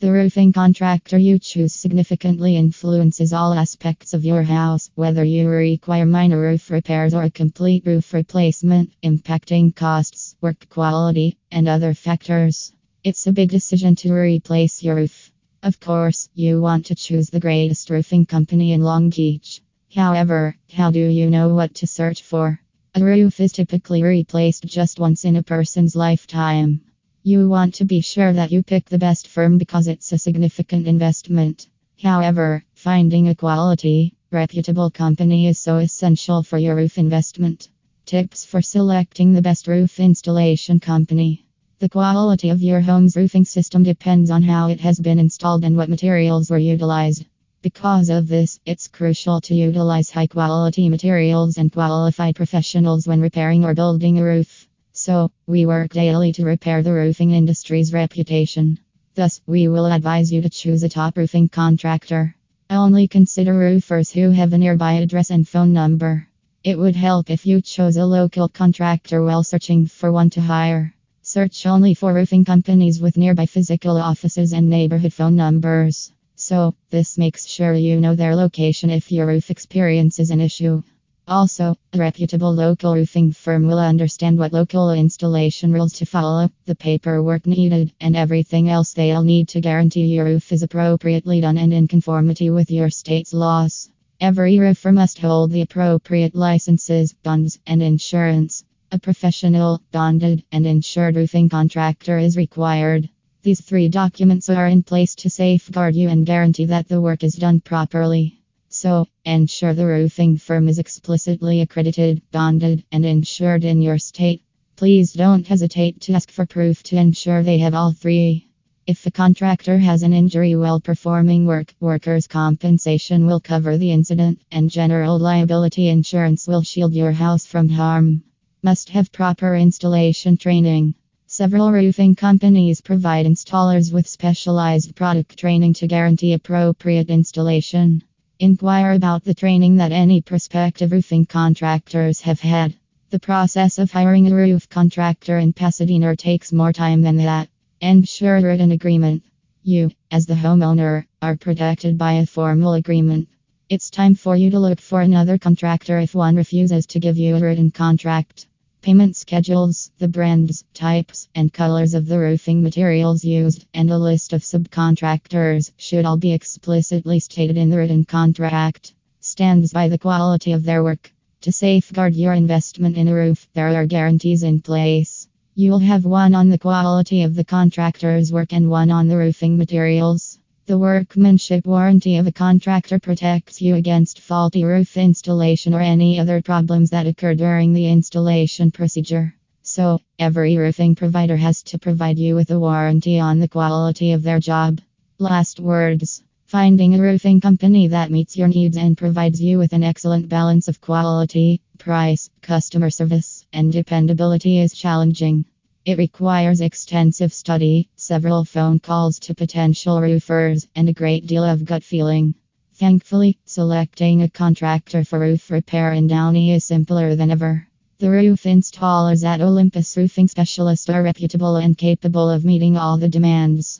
The roofing contractor you choose significantly influences all aspects of your house, whether you require minor roof repairs or a complete roof replacement, impacting costs, work quality, and other factors. It's a big decision to replace your roof. Of course, you want to choose the greatest roofing company in Long Beach. However, how do you know what to search for? A roof is typically replaced just once in a person's lifetime. You want to be sure that you pick the best firm because it's a significant investment. However, finding a quality, reputable company is so essential for your roof investment. Tips for selecting the best roof installation company. The quality of your home's roofing system depends on how it has been installed and what materials were utilized. Because of this, it's crucial to utilize high quality materials and qualified professionals when repairing or building a roof. So, we work daily to repair the roofing industry's reputation. Thus, we will advise you to choose a top roofing contractor. Only consider roofers who have a nearby address and phone number. It would help if you chose a local contractor while searching for one to hire. Search only for roofing companies with nearby physical offices and neighborhood phone numbers. So, this makes sure you know their location if your roof experiences an issue. Also, a reputable local roofing firm will understand what local installation rules to follow, the paperwork needed, and everything else they'll need to guarantee your roof is appropriately done and in conformity with your state's laws. Every roofer must hold the appropriate licenses, bonds, and insurance. A professional, bonded, and insured roofing contractor is required. These three documents are in place to safeguard you and guarantee that the work is done properly. So, ensure the roofing firm is explicitly accredited, bonded, and insured in your state. Please don't hesitate to ask for proof to ensure they have all three. If the contractor has an injury while performing work, workers' compensation will cover the incident, and general liability insurance will shield your house from harm. Must have proper installation training. Several roofing companies provide installers with specialized product training to guarantee appropriate installation. Inquire about the training that any prospective roofing contractors have had. The process of hiring a roof contractor in Pasadena takes more time than that. Ensure written agreement. You, as the homeowner, are protected by a formal agreement. It's time for you to look for another contractor if one refuses to give you a written contract. Payment schedules, the brands, types, and colors of the roofing materials used, and a list of subcontractors should all be explicitly stated in the written contract. Stands by the quality of their work. To safeguard your investment in a roof, there are guarantees in place. You'll have one on the quality of the contractor's work and one on the roofing materials. The workmanship warranty of a contractor protects you against faulty roof installation or any other problems that occur during the installation procedure. So, every roofing provider has to provide you with a warranty on the quality of their job. Last words Finding a roofing company that meets your needs and provides you with an excellent balance of quality, price, customer service, and dependability is challenging. It requires extensive study, several phone calls to potential roofers, and a great deal of gut feeling. Thankfully, selecting a contractor for roof repair in Downey is simpler than ever. The roof installers at Olympus Roofing Specialist are reputable and capable of meeting all the demands.